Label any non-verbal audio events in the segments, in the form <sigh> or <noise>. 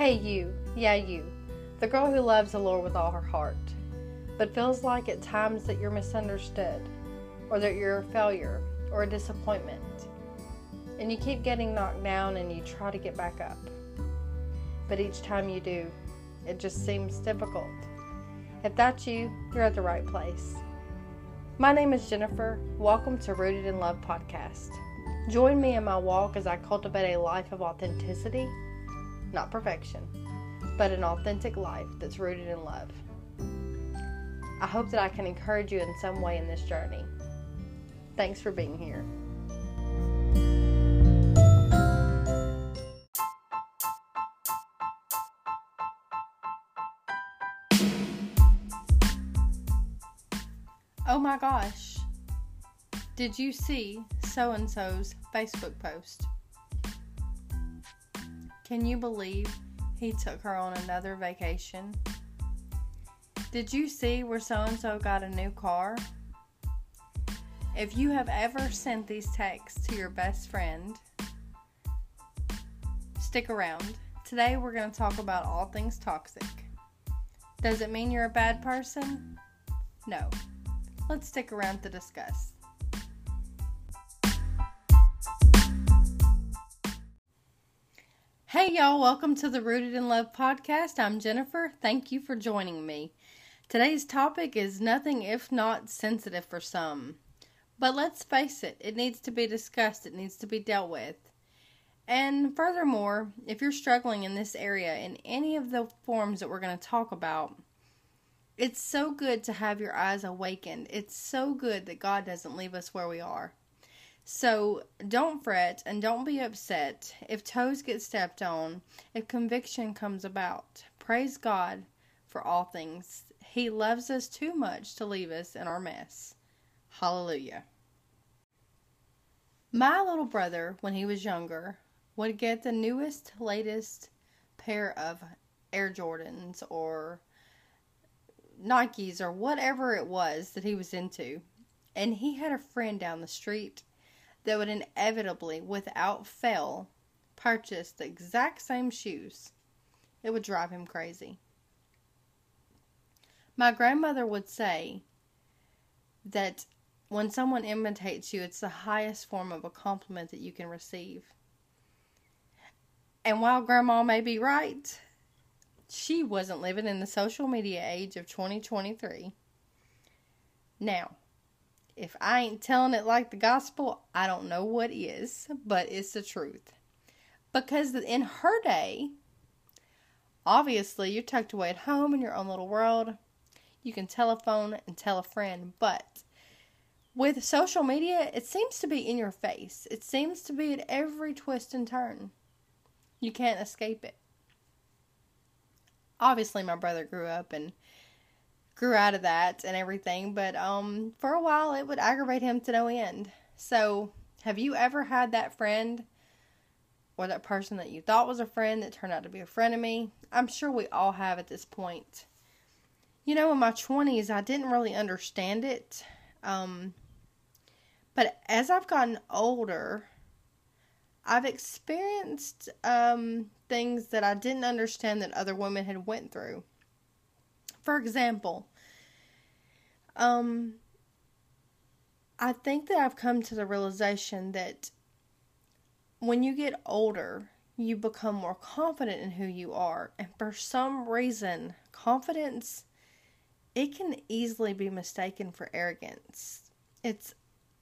Hey, you, yeah, you, the girl who loves the Lord with all her heart, but feels like at times that you're misunderstood, or that you're a failure, or a disappointment, and you keep getting knocked down and you try to get back up. But each time you do, it just seems difficult. If that's you, you're at the right place. My name is Jennifer. Welcome to Rooted in Love podcast. Join me in my walk as I cultivate a life of authenticity, not perfection, but an authentic life that's rooted in love. I hope that I can encourage you in some way in this journey. Thanks for being here. Oh my gosh. Did you see so and so's Facebook post? Can you believe he took her on another vacation? Did you see where so and so got a new car? If you have ever sent these texts to your best friend, stick around. Today we're going to talk about all things toxic. Does it mean you're a bad person? No. Let's stick around to discuss. Hey, y'all, welcome to the Rooted in Love podcast. I'm Jennifer. Thank you for joining me. Today's topic is nothing if not sensitive for some. But let's face it, it needs to be discussed, it needs to be dealt with. And furthermore, if you're struggling in this area in any of the forms that we're going to talk about, it's so good to have your eyes awakened. It's so good that God doesn't leave us where we are. So don't fret and don't be upset if toes get stepped on, if conviction comes about. Praise God for all things. He loves us too much to leave us in our mess. Hallelujah. My little brother, when he was younger, would get the newest, latest pair of Air Jordans or Nikes or whatever it was that he was into. And he had a friend down the street that would inevitably, without fail, purchase the exact same shoes. It would drive him crazy. My grandmother would say that when someone imitates you, it's the highest form of a compliment that you can receive. And while grandma may be right, she wasn't living in the social media age of 2023. Now, if I ain't telling it like the gospel, I don't know what is, but it's the truth. Because in her day, obviously you're tucked away at home in your own little world. You can telephone and tell a friend, but with social media, it seems to be in your face. It seems to be at every twist and turn. You can't escape it obviously my brother grew up and grew out of that and everything, but um for a while it would aggravate him to no end. So, have you ever had that friend or that person that you thought was a friend that turned out to be a frenemy? I'm sure we all have at this point. You know, in my 20s, I didn't really understand it. Um, but as I've gotten older, I've experienced um, things that I didn't understand that other women had went through. For example, um, I think that I've come to the realization that when you get older, you become more confident in who you are, and for some reason, confidence it can easily be mistaken for arrogance. It's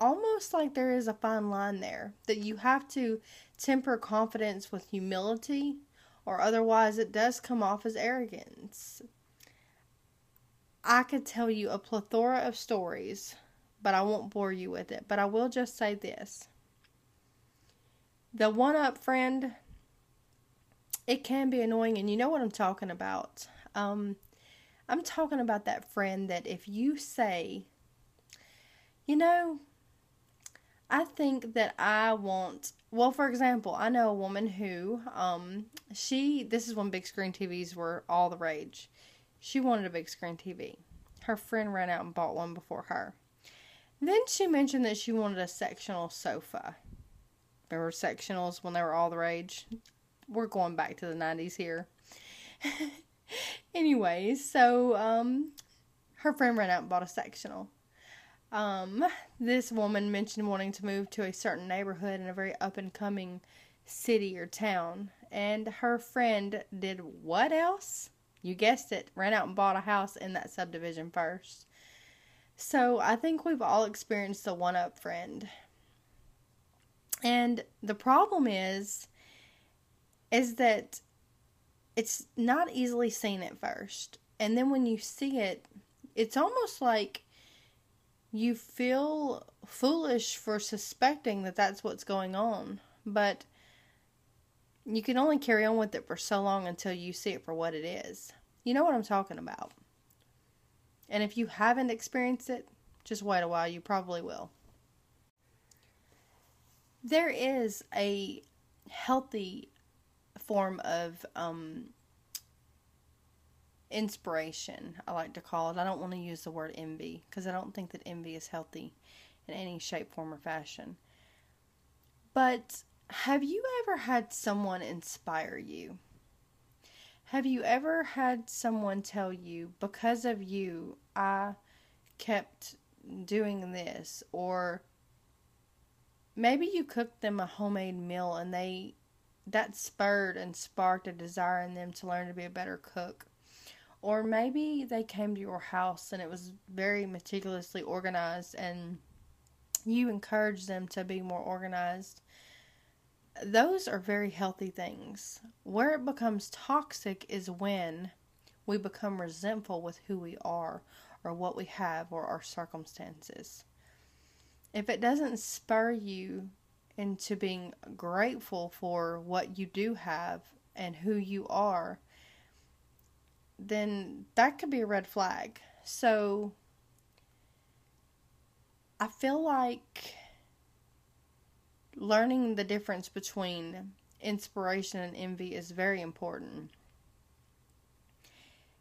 almost like there is a fine line there that you have to temper confidence with humility, or otherwise it does come off as arrogance. I could tell you a plethora of stories, but I won't bore you with it. But I will just say this the one up friend, it can be annoying, and you know what I'm talking about. Um, I'm talking about that friend that if you say, you know, I think that I want well, for example, I know a woman who um she this is when big screen TVs were all the rage. She wanted a big screen TV. Her friend ran out and bought one before her. Then she mentioned that she wanted a sectional sofa. Remember sectionals when they were all the rage? We're going back to the 90s here. <laughs> Anyways, so um, her friend ran out and bought a sectional. Um, this woman mentioned wanting to move to a certain neighborhood in a very up and coming city or town, and her friend did what else? You guessed it, ran out and bought a house in that subdivision first. So I think we've all experienced the one up friend. And the problem is is that it's not easily seen at first. And then when you see it, it's almost like you feel foolish for suspecting that that's what's going on. But you can only carry on with it for so long until you see it for what it is. You know what I'm talking about. And if you haven't experienced it, just wait a while, you probably will. There is a healthy form of um, inspiration, I like to call it. I don't want to use the word envy because I don't think that envy is healthy in any shape, form, or fashion. But have you ever had someone inspire you? Have you ever had someone tell you, because of you, I kept doing this? Or maybe you cooked them a homemade meal and they that spurred and sparked a desire in them to learn to be a better cook. Or maybe they came to your house and it was very meticulously organized and you encouraged them to be more organized. Those are very healthy things. Where it becomes toxic is when we become resentful with who we are or what we have or our circumstances. If it doesn't spur you into being grateful for what you do have and who you are, then that could be a red flag. So I feel like learning the difference between inspiration and envy is very important.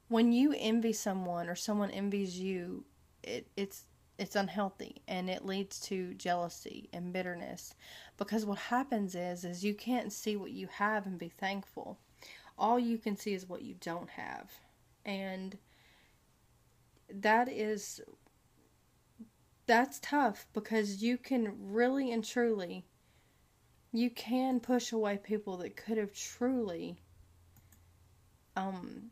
When you envy someone or someone envies you, it, it's it's unhealthy and it leads to jealousy and bitterness. Because what happens is is you can't see what you have and be thankful. All you can see is what you don't have. And that is that's tough because you can really and truly you can push away people that could have truly um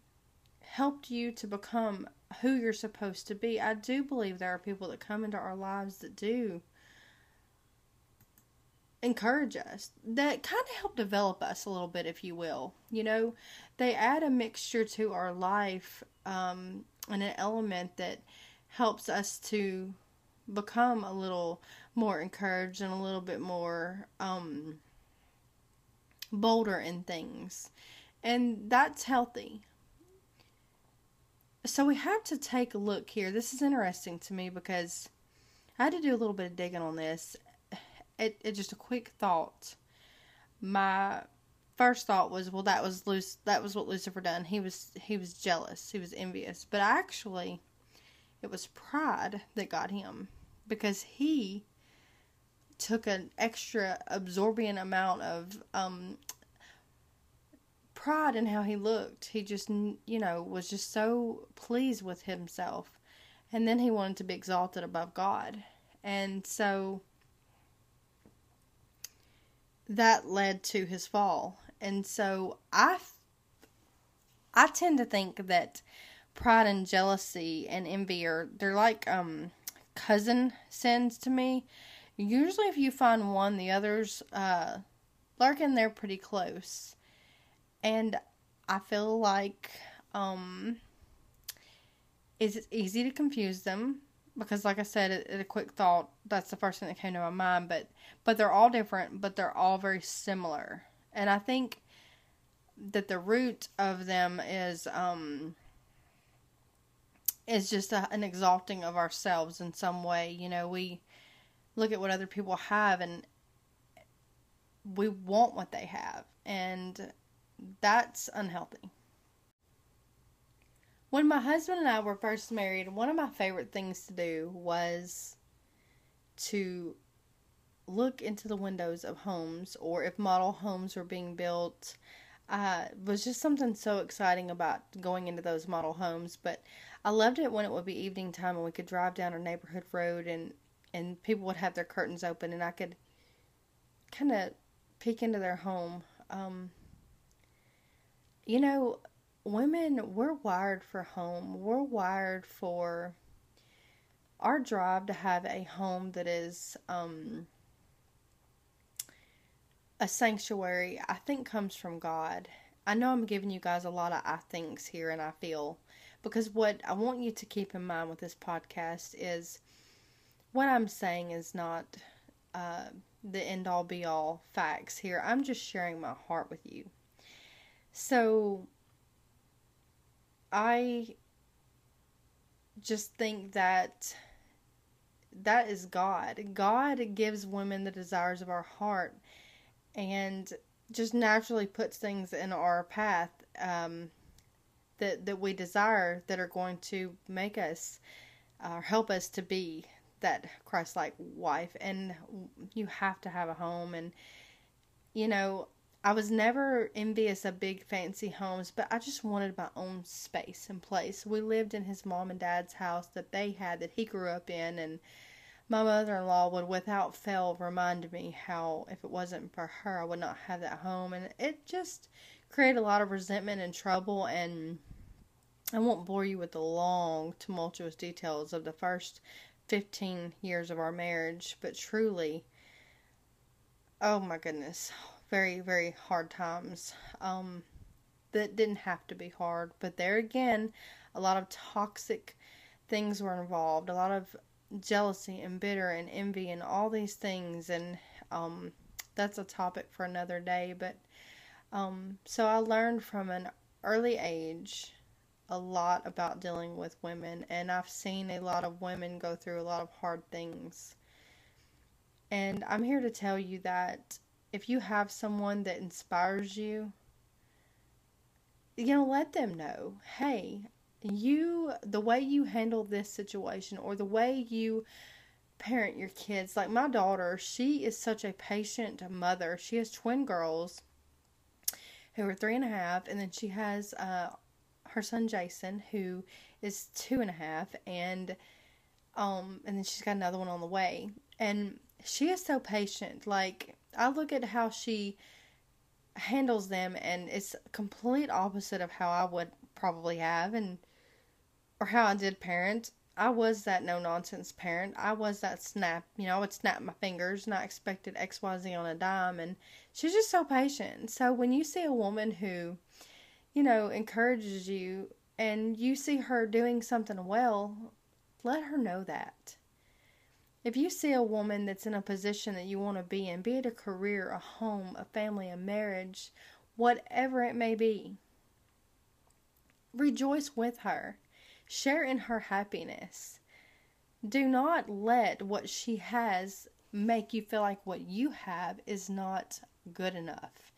helped you to become who you're supposed to be. I do believe there are people that come into our lives that do encourage us, that kind of help develop us a little bit, if you will. You know, they add a mixture to our life um, and an element that helps us to become a little more encouraged and a little bit more um, bolder in things. And that's healthy so we have to take a look here. This is interesting to me because I had to do a little bit of digging on this. It, it just a quick thought. My first thought was, well, that was Luc- that was what Lucifer done. He was he was jealous. He was envious. But actually, it was pride that got him because he took an extra absorbent amount of um, pride in how he looked. He just, you know, was just so pleased with himself. And then he wanted to be exalted above God. And so that led to his fall. And so I I tend to think that pride and jealousy and envy are they're like um cousin sins to me. Usually if you find one, the others uh lurk in there pretty close and I feel like um, it's easy to confuse them because, like I said, at, a quick thought, that's the first thing that came to my mind. But but they're all different, but they're all very similar, and I think that the root of them is um, is just a, an exalting of ourselves in some way. You know, we look at what other people have and we want what they have, and that's unhealthy. When my husband and I were first married, one of my favorite things to do was to look into the windows of homes or if model homes were being built, uh, was just something so exciting about going into those model homes. But I loved it when it would be evening time and we could drive down a neighborhood road and and people would have their curtains open and I could kind of peek into their home. Um, you know, women we're wired for home. We're wired for our drive to have a home that is um, a sanctuary, I think comes from God. I know I'm giving you guys a lot of I thinks here and I feel because what I want you to keep in mind with this podcast is what I'm saying is not uh, the end all be all facts here. I'm just sharing my heart with you. So I just think that that is God. God gives women the desires of our heart and just naturally puts things in our path um, that that we desire that are going to make us or uh, help us to be that Christ-like wife. And you have to have a home. And you know, I was never envious of big fancy homes, but I just wanted my own space and place. We lived in his mom and dad's house that they had that he grew up in and my mother in law would without fail remind me how if it wasn't for her I would not have that home and it just created a lot of resentment and trouble and I won't bore you with the long tumultuous details of the first 15 years of our marriage but truly oh my goodness very very hard times. Um that didn't have to be hard but there again a lot of toxic things were involved a lot of jealousy and bitter and envy and all these things and um, that's a topic for another day but um, so i learned from an early age a lot about dealing with women and i've seen a lot of women go through a lot of hard things. And i'm here to tell you that if you have someone that inspires you you know let them know hey you the way you handle this situation or the way you parent your kids like my daughter she is such a patient mother. She has twin girls who are three and a half and then she has uh, her son jason who is two and a half and um and then she's got another one on the way and she is so patient like i look at how she handles them and it's complete opposite of how i would probably have and or how I did parent. I was that no nonsense parent. I was that snap, you know, I would snap my fingers and I expected XYZ on a dime. And she's just so patient. So when you see a woman who, you know, encourages you and you see her doing something well, let her know that. If you see a woman that's in a position that you want to be in, be it a career, a home, a family, a marriage, whatever it may be, rejoice with her Share in her happiness. Do not let what she has make you feel like what you have is not good enough.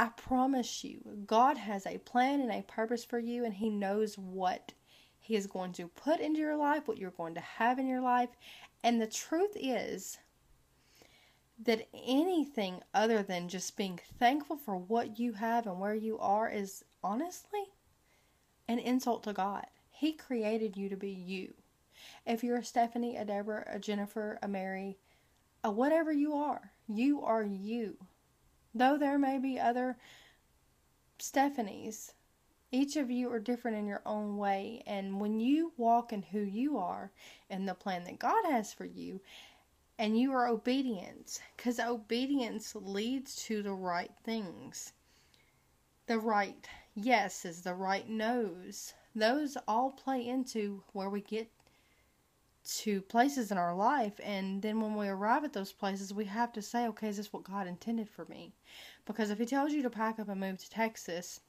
I promise you, God has a plan and a purpose for you, and He knows what He is going to put into your life, what you're going to have in your life. And the truth is that anything other than just being thankful for what you have and where you are is honestly an insult to God. He created you to be you. If you're a Stephanie, a Deborah, a Jennifer, a Mary, a whatever you are, you are you. Though there may be other Stephanies, each of you are different in your own way. And when you walk in who you are and the plan that God has for you, and you are obedient, because obedience leads to the right things. The right yes is the right no's those all play into where we get to places in our life and then when we arrive at those places we have to say okay is this what god intended for me because if he tells you to pack up and move to texas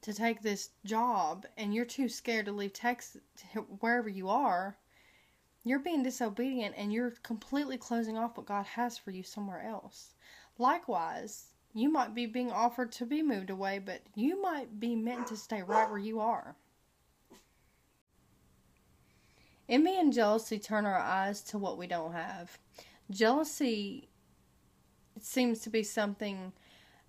to take this job and you're too scared to leave texas wherever you are you're being disobedient and you're completely closing off what god has for you somewhere else likewise you might be being offered to be moved away, but you might be meant to stay right where you are. Envy and jealousy turn our eyes to what we don't have. Jealousy seems to be something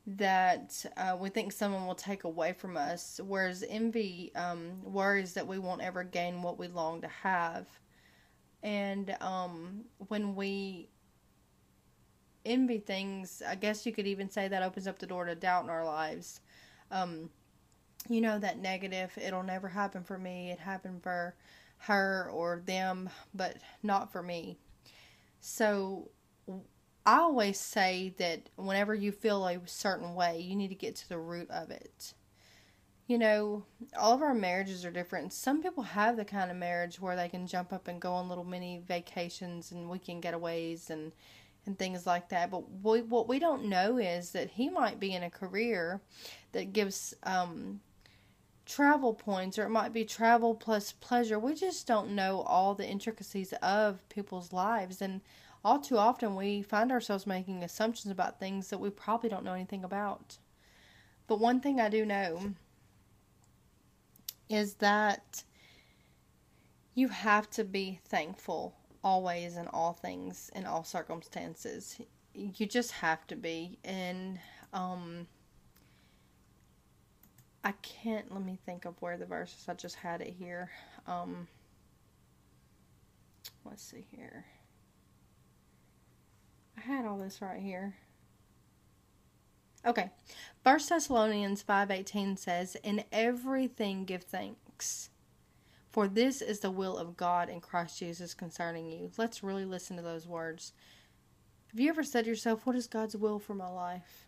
that uh, we think someone will take away from us, whereas envy um, worries that we won't ever gain what we long to have. And um, when we envy things, I guess you could even say that opens up the door to doubt in our lives. Um, you know, that negative, it'll never happen for me, it happened for her or them, but not for me. So I always say that whenever you feel a certain way, you need to get to the root of it. You know, all of our marriages are different. Some people have the kind of marriage where they can jump up and go on little mini vacations and weekend getaways and and things like that. But we, what we don't know is that he might be in a career that gives um, travel points, or it might be travel plus pleasure. We just don't know all the intricacies of people's lives, and all too often we find ourselves making assumptions about things that we probably don't know anything about. But one thing I do know is that you have to be thankful always in all things in all circumstances you just have to be and um I can't let me think of where the verses I just had it here um let's see here I had all this right here okay first Thessalonians 5:18 says in everything give thanks for this is the will of God in Christ Jesus concerning you. Let's really listen to those words. Have you ever said to yourself, What is God's will for my life?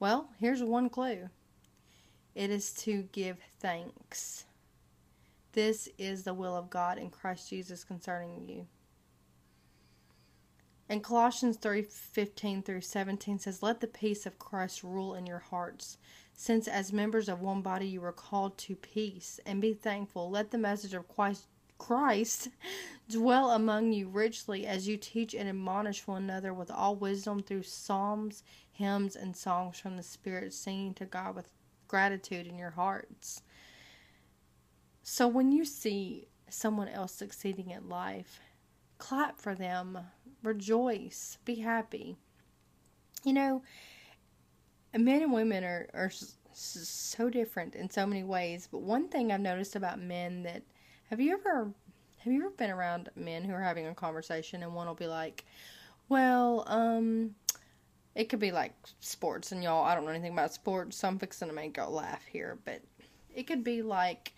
Well, here's one clue it is to give thanks. This is the will of God in Christ Jesus concerning you. And Colossians 3:15 through 17 says, "Let the peace of Christ rule in your hearts, since as members of one body you were called to peace, and be thankful. Let the message of Christ, Christ <laughs> dwell among you richly as you teach and admonish one another with all wisdom through psalms, hymns, and songs from the Spirit, singing to God with gratitude in your hearts. So when you see someone else succeeding in life, clap for them, rejoice, be happy. You know, men and women are, are so different in so many ways. But one thing I've noticed about men that have you ever have you ever been around men who are having a conversation and one will be like, "Well, um, it could be like sports and y'all. I don't know anything about sports, so I'm fixing to make y'all laugh here. But it could be like,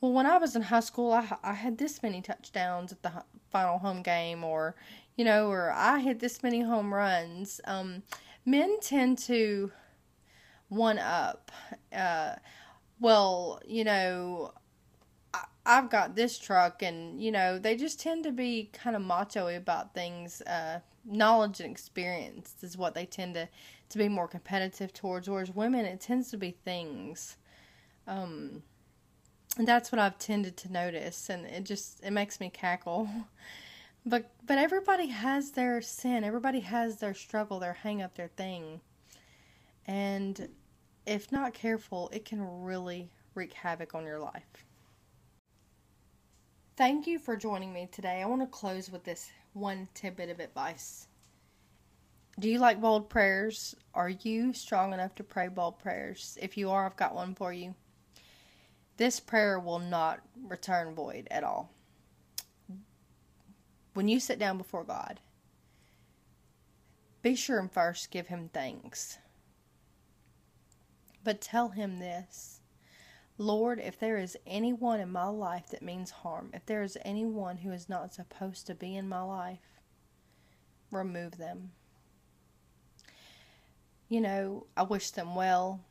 well, when I was in high school, I I had this many touchdowns at the final home game, or you know, or I hit this many home runs. Um, men tend to one up. Uh, well, you know, I, I've got this truck, and you know, they just tend to be kind of macho about things. Uh, knowledge and experience is what they tend to to be more competitive towards. Whereas women, it tends to be things. Um, and that's what I've tended to notice, and it just it makes me cackle. <laughs> But but everybody has their sin. Everybody has their struggle, their hang up, their thing. And if not careful, it can really wreak havoc on your life. Thank you for joining me today. I want to close with this one tidbit of advice. Do you like bold prayers? Are you strong enough to pray bold prayers? If you are, I've got one for you. This prayer will not return void at all. When you sit down before God, be sure and first give Him thanks but tell him this Lord, if there is anyone in my life that means harm, if there is anyone who is not supposed to be in my life, remove them. You know, I wish them well.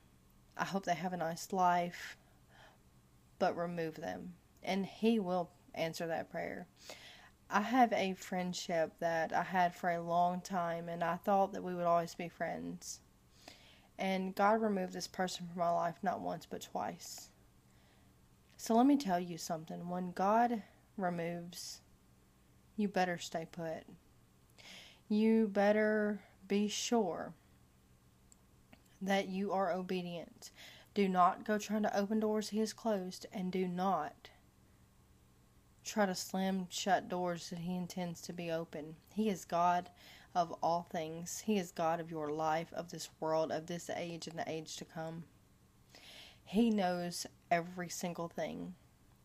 I hope they have a nice life, but remove them. And He will answer that prayer. I have a friendship that I had for a long time, and I thought that we would always be friends. And God removed this person from my life not once but twice. So let me tell you something. When God removes, you better stay put. You better be sure that you are obedient. Do not go trying to open doors He has closed, and do not try to slam shut doors that He intends to be open. He is God of all things. He is God of your life, of this world, of this age, and the age to come. He knows every single thing.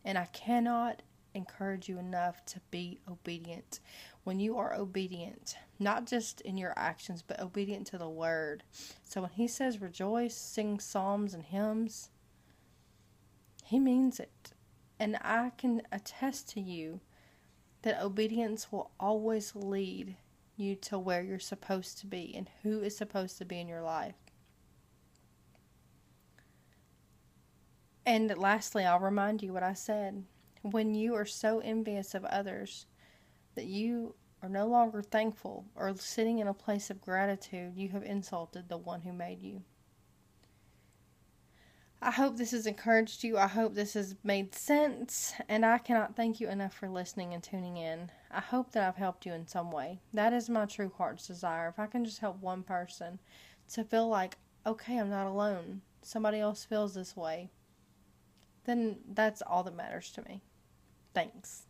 And I cannot encourage you enough to be obedient. When you are obedient, not just in your actions, but obedient to the word. So when he says rejoice, sing psalms and hymns, he means it. And I can attest to you that obedience will always lead you to where you're supposed to be and who is supposed to be in your life. And lastly, I'll remind you what I said. When you are so envious of others that you are no longer thankful or sitting in a place of gratitude, you have insulted the one who made you. I hope this has encouraged you. I hope this has made sense. And I cannot thank you enough for listening and tuning in. I hope that I've helped you in some way. That is my true heart's desire. If I can just help one person to feel like, okay, I'm not alone, somebody else feels this way, then that's all that matters to me. Thanks.